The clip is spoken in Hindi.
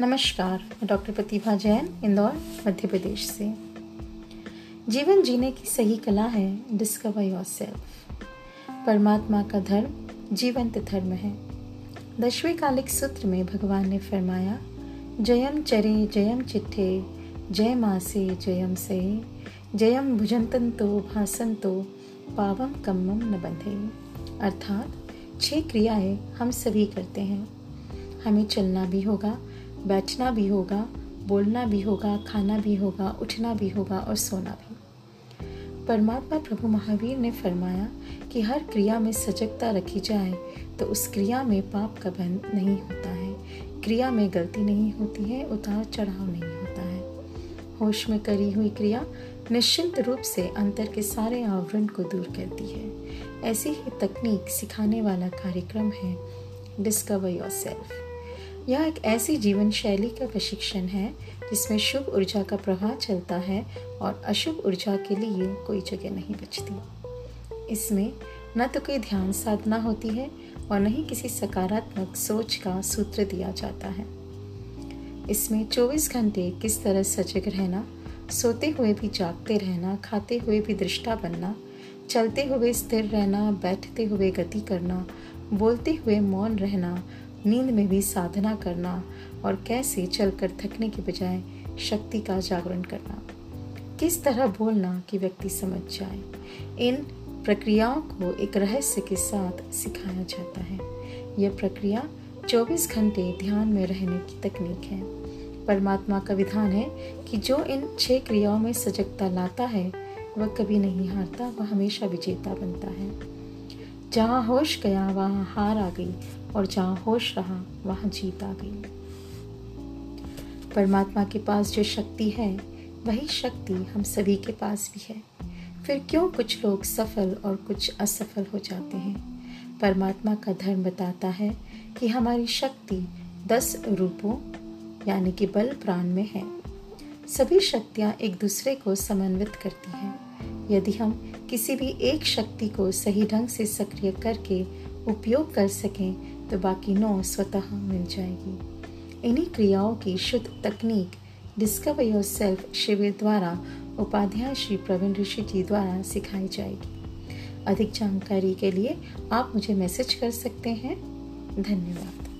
नमस्कार मैं डॉक्टर प्रतिभा जैन, इंदौर, मध्य प्रदेश से। जीवन जीने की सही कला है डिस्कवर योर सेल्फ परमात्मा का धर्म, जीवंत धर्म है। दशवें कालिक सूत्र में भगवान ने फरमाया, जयम चरे, जयम चिट्ठे, जय मासे, जयम से। जयम भुजंतंतो, भासंतो, पावम कम्मम न बंधे। अर्थात, छह क्रियाएँ हम सभी करते हैं। हमें चलना भी होगा बैठना भी होगा, बोलना भी होगा, खाना भी होगा, उठना भी होगा और सोना भी। परमात्मा प्रभु महावीर ने फरमाया कि हर क्रिया में सजगता रखी जाए तो उस क्रिया में पाप का बंध नहीं होता है। क्रिया में गलती नहीं होती है, उतार चढ़ाव नहीं होता है। होश में करी हुई क्रिया निश्चिंत रूप से अंतर के सारे आवरण को दूर करती है। ऐसी ही तकनीक सिखाने वाला कार्यक्रम है डिस्कवर योर सेल्फ यह एक ऐसी जीवन शैली का प्रशिक्षण है, जिसमें शुभ ऊर्जा का प्रवाह चलता है और अशुभ ऊर्जा के लिए कोई जगह नहीं बचती। इसमें न तो कोई ध्यान साधना होती है और न ही किसी सकारात्मक सोच का सूत्र दिया जाता है। इसमें 24 घंटे किस तरह सजग रहना, सोते हुए भी जागते रहना, खाते हुए भी दृष्टा बनना, चलते हुए स्थिर रहना, बैठते हुए गति करना, बोलते हुए मौन रहना नींद में भी साधना करना और कैसे चलकर थकने के बजाय शक्ति का जागरण करना। किस तरह बोलना कि व्यक्ति समझ जाए, इन प्रक्रियाओं को एक रहस्य के साथ सिखाया जाता है। यह प्रक्रिया 24 घंटे ध्यान में रहने की तकनीक है। परमात्मा का विधान है कि जो इन छह क्रियाओं में सजगता लाता है, वह कभी नहीं हारता, वह हमेशा विजेता बनता है। जहाँ होश गया, वहाँ हार आ गई और जहाँ होश रहा, वहाँ जीत आ गई। परमात्मा के पास जो शक्ति है, वही शक्ति हम सभी के पास भी है। फिर क्यों कुछ लोग सफल और कुछ असफल हो जाते हैं? परमात्मा का धर्म बताता है कि हमारी शक्ति दस रूपों, यानी कि बल प्राण में है। सभी शक्तियाँ एक दूसरे को समन्वित करती हैं। यदि हम किसी भी एक शक्ति को सही ढंग से सक्रिय करके उपयोग कर सकें तो बाकी नौ स्वतः मिल जाएगी। इन्हीं क्रियाओं की शुद्ध तकनीक डिस्कवर योर सेल्फ शिविर द्वारा उपाध्याय श्री प्रवीण ऋषि जी द्वारा सिखाई जाएगी। अधिक जानकारी के लिए आप मुझे मैसेज कर सकते हैं। धन्यवाद।